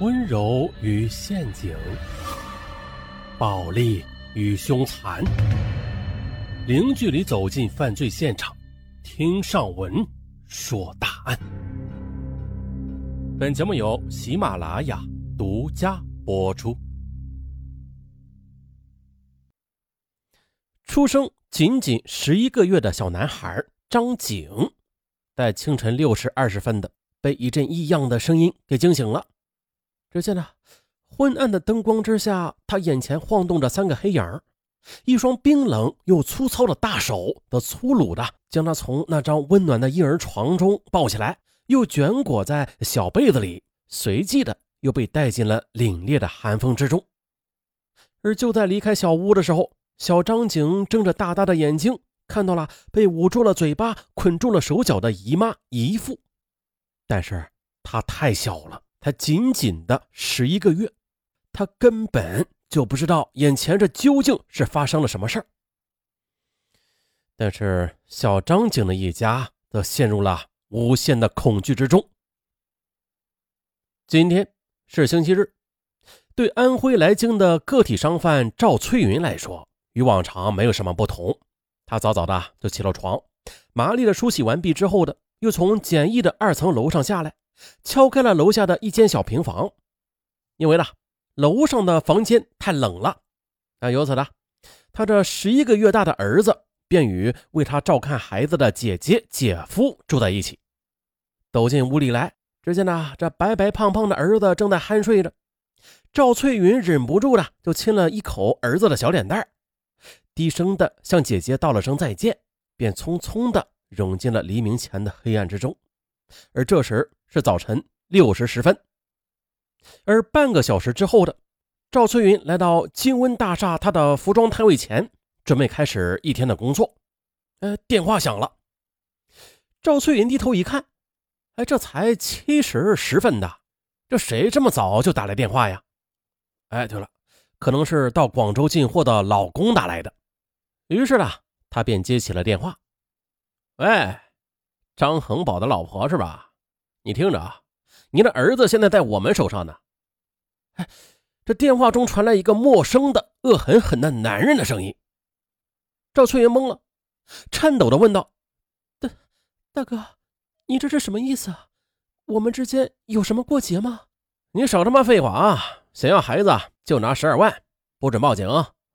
温柔与陷阱，暴力与凶残，零距离走进犯罪现场，听上文说大案。本节目由喜马拉雅独家播出。出生仅仅十一个月的小男孩张景，在清晨六时二十分的被一阵异样的声音给惊醒了。只见呢，昏暗的灯光之下，他眼前晃动着三个黑影一双冰冷又粗糙的大手，的粗鲁的将他从那张温暖的婴儿床中抱起来，又卷裹在小被子里，随即的又被带进了凛冽的寒风之中。而就在离开小屋的时候，小张景睁着大大的眼睛，看到了被捂住了嘴巴、捆住了手脚的姨妈姨父，但是他太小了。他仅仅的十一个月，他根本就不知道眼前这究竟是发生了什么事儿。但是小张景的一家则陷入了无限的恐惧之中。今天是星期日，对安徽来京的个体商贩赵翠云来说，与往常没有什么不同。他早早的就起了床，麻利的梳洗完毕之后的，又从简易的二层楼上下来。敲开了楼下的一间小平房，因为呢，楼上的房间太冷了。啊，由此呢，他这十一个月大的儿子便与为他照看孩子的姐姐、姐夫住在一起。走进屋里来，只见呢，这白白胖胖的儿子正在酣睡着。赵翠云忍不住的就亲了一口儿子的小脸蛋低声的向姐姐道了声再见，便匆匆的融进了黎明前的黑暗之中。而这时是早晨六时十分，而半个小时之后的赵翠云来到金温大厦他的服装摊位前，准备开始一天的工作。呃，电话响了。赵翠云低头一看，哎，这才七时十分的，这谁这么早就打来电话呀？哎，对了，可能是到广州进货的老公打来的。于是呢，他便接起了电话。喂。张恒宝的老婆是吧？你听着啊，你的儿子现在在我们手上呢。哎，这电话中传来一个陌生的、恶狠狠的男人的声音。赵翠云懵了，颤抖的问道：“大大哥，你这是什么意思啊？我们之间有什么过节吗？你少他妈废话啊！想要孩子就拿十二万，不准报警，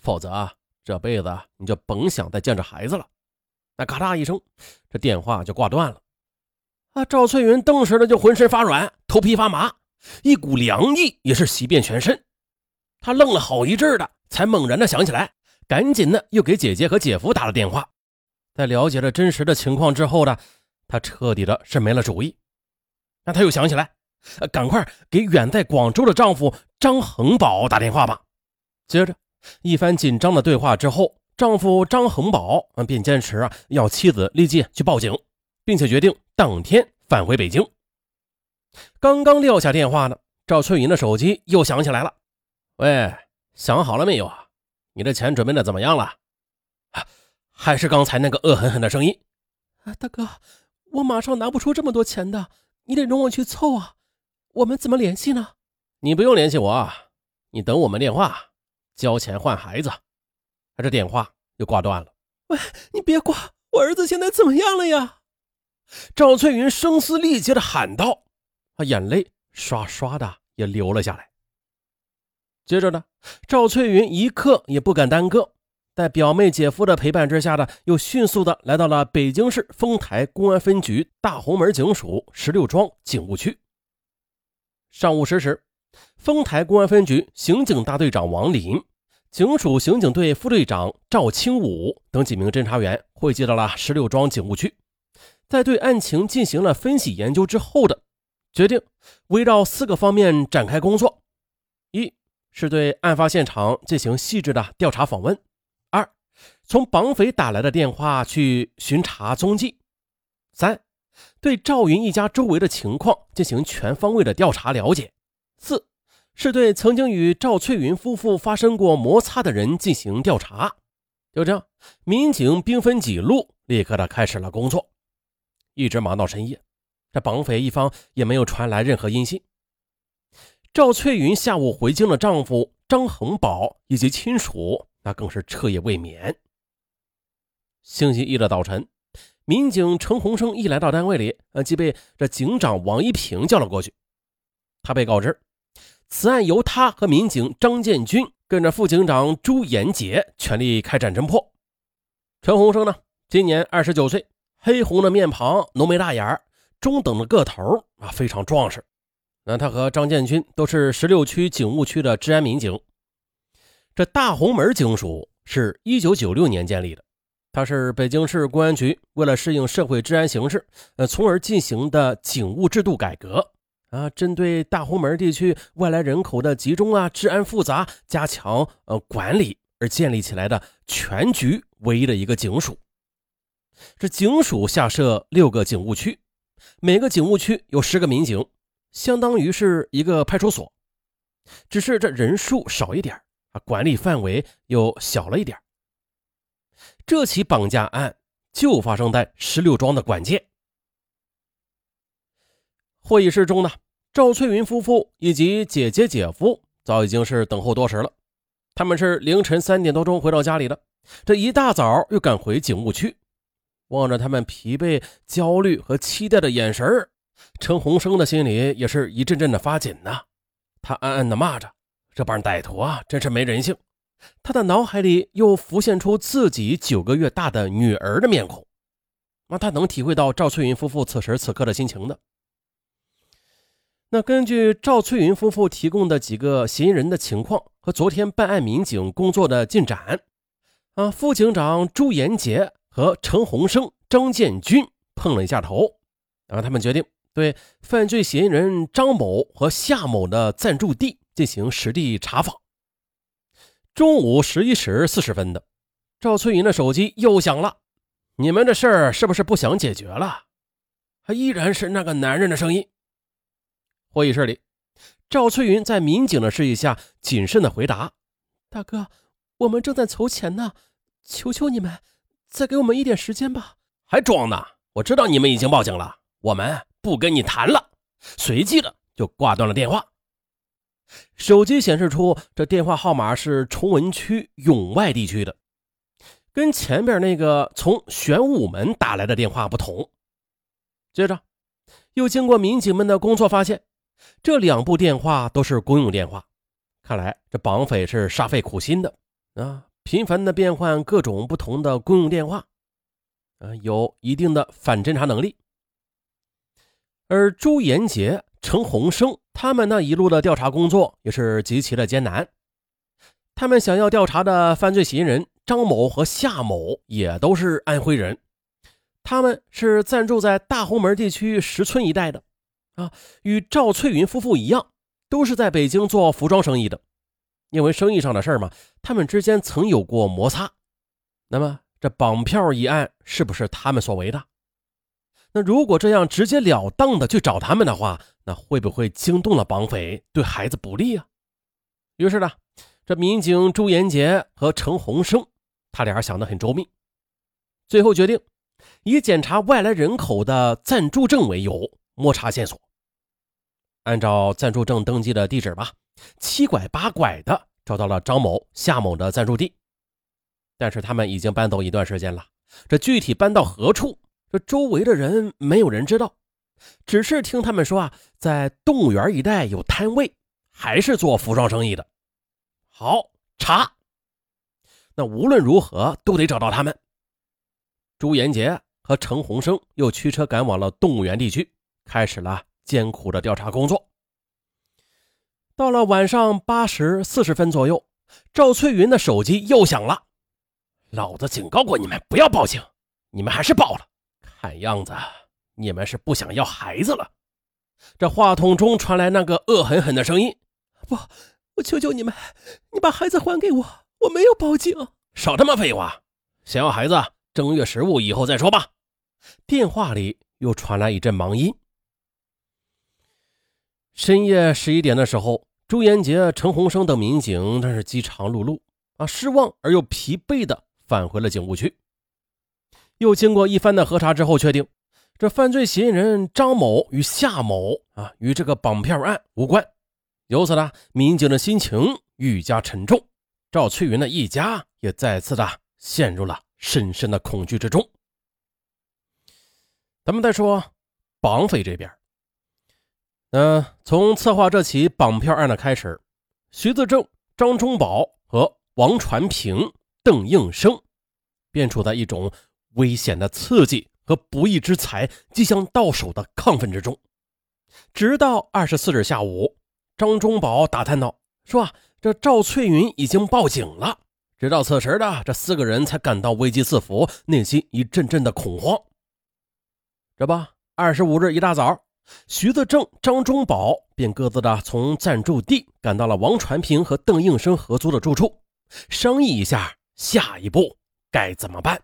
否则这辈子你就甭想再见着孩子了。”那咔嗒一声，这电话就挂断了。啊！赵翠云顿时的就浑身发软，头皮发麻，一股凉意也是袭遍全身。他愣了好一阵的，才猛然的想起来，赶紧的又给姐姐和姐夫打了电话。在了解了真实的情况之后呢，他彻底的是没了主意。那他又想起来，赶快给远在广州的丈夫张恒宝打电话吧。接着一番紧张的对话之后。丈夫张恒宝便坚持啊，要妻子立即去报警，并且决定当天返回北京。刚刚撂下电话呢，赵翠云的手机又响起来了。喂，想好了没有啊？你的钱准备的怎么样了？啊，还是刚才那个恶狠狠的声音。啊，大哥，我马上拿不出这么多钱的，你得容我去凑啊。我们怎么联系呢？你不用联系我，你等我们电话，交钱换孩子。这电话又挂断了。喂，你别挂！我儿子现在怎么样了呀？赵翠云声嘶力竭的喊道，她眼泪刷刷的也流了下来。接着呢，赵翠云一刻也不敢耽搁，在表妹姐夫的陪伴之下呢，又迅速的来到了北京市丰台公安分局大红门警署十六庄警务区。上午十时，丰台公安分局刑警大队长王林。警署刑警队副队长赵清武等几名侦查员汇集到了十六庄警务区，在对案情进行了分析研究之后的决定，围绕四个方面展开工作：一是对案发现场进行细致的调查访问；二，从绑匪打来的电话去巡查踪迹；三，对赵云一家周围的情况进行全方位的调查了解；四。是对曾经与赵翠云夫妇发生过摩擦的人进行调查。就这样，民警兵分几路，立刻的开始了工作，一直忙到深夜。这绑匪一方也没有传来任何音信。赵翠云下午回京的丈夫张恒宝以及亲属，那更是彻夜未眠。星期一的早晨，民警陈洪生一来到单位里，呃，即被这警长王一平叫了过去。他被告知，此案由他和民警张建军跟着副警长朱延杰全力开展侦破。陈洪生呢，今年二十九岁，黑红的面庞，浓眉大眼中等的个头啊，非常壮实。那他和张建军都是十六区警务区的治安民警。这大红门警署是一九九六年建立的。它是北京市公安局为了适应社会治安形势，呃，从而进行的警务制度改革啊，针对大红门地区外来人口的集中啊，治安复杂，加强呃管理而建立起来的全局唯一的一个警署。这警署下设六个警务区，每个警务区有十个民警，相当于是一个派出所，只是这人数少一点啊，管理范围又小了一点。这起绑架案就发生在十六庄的管界。会议室中呢，赵翠云夫妇以及姐姐姐夫早已经是等候多时了。他们是凌晨三点多钟回到家里的，这一大早又赶回警务区。望着他们疲惫、焦虑和期待的眼神陈洪生的心里也是一阵阵的发紧呐。他暗暗的骂着：“这帮歹徒啊，真是没人性。”他的脑海里又浮现出自己九个月大的女儿的面孔，那他能体会到赵翠云夫妇此时此刻的心情的。那根据赵翠云夫妇提供的几个嫌疑人的情况和昨天办案民警工作的进展，啊，副警长朱延杰和陈洪生、张建军碰了一下头，然后他们决定对犯罪嫌疑人张某和夏某的暂住地进行实地查访。中午十一时四十分的，赵翠云的手机又响了。你们的事儿是不是不想解决了？还依然是那个男人的声音。会议室里，赵翠云在民警的示意下，谨慎的回答：“大哥，我们正在筹钱呢，求求你们，再给我们一点时间吧。”还装呢？我知道你们已经报警了，我们不跟你谈了。随即的就挂断了电话。手机显示出这电话号码是崇文区永外地区的，跟前边那个从玄武门打来的电话不同。接着，又经过民警们的工作发现，这两部电话都是公用电话。看来这绑匪是煞费苦心的啊，频繁的变换各种不同的公用电话，啊，有一定的反侦查能力。而朱延杰。陈洪生他们那一路的调查工作也是极其的艰难。他们想要调查的犯罪嫌疑人张某和夏某也都是安徽人，他们是暂住在大红门地区石村一带的，啊，与赵翠云夫妇一样，都是在北京做服装生意的。因为生意上的事儿嘛，他们之间曾有过摩擦。那么这绑票一案是不是他们所为的？那如果这样直截了当的去找他们的话，那会不会惊动了绑匪，对孩子不利啊？于是呢，这民警朱延杰和陈洪生，他俩想得很周密，最后决定以检查外来人口的暂住证为由，摸查线索。按照暂住证登记的地址吧，七拐八拐的找到了张某、夏某的暂住地，但是他们已经搬走一段时间了，这具体搬到何处？这周围的人没有人知道，只是听他们说啊，在动物园一带有摊位，还是做服装生意的。好查，那无论如何都得找到他们。朱延杰和陈洪生又驱车赶往了动物园地区，开始了艰苦的调查工作。到了晚上八时四十分左右，赵翠云的手机又响了。老子警告过你们不要报警，你们还是报了。看样子你们是不想要孩子了。这话筒中传来那个恶狠狠的声音：“不，我求求你们，你把孩子还给我，我没有报警。”少他妈废话！想要孩子，正月十五以后再说吧。电话里又传来一阵忙音。深夜十一点的时候，朱延杰、陈洪生等民警那是饥肠辘辘啊，失望而又疲惫的返回了警务区。又经过一番的核查之后，确定这犯罪嫌疑人张某与夏某啊与这个绑票案无关，由此呢，民警的心情愈加沉重，赵翠云的一家也再次的陷入了深深的恐惧之中。咱们再说绑匪这边，嗯，从策划这起绑票案的开始，徐自正、张忠宝和王传平、邓应生便处在一种危险的刺激和不义之财即将到手的亢奋之中。直到二十四日下午，张忠宝打探到说：“啊，这赵翠云已经报警了。”直到此时的这四个人才感到危机四伏，内心一阵阵的恐慌。这不，二十五日一大早，徐德正、张忠宝便各自的从暂住地赶到了王传平和邓应生合租的住处，商议一下下一步该怎么办。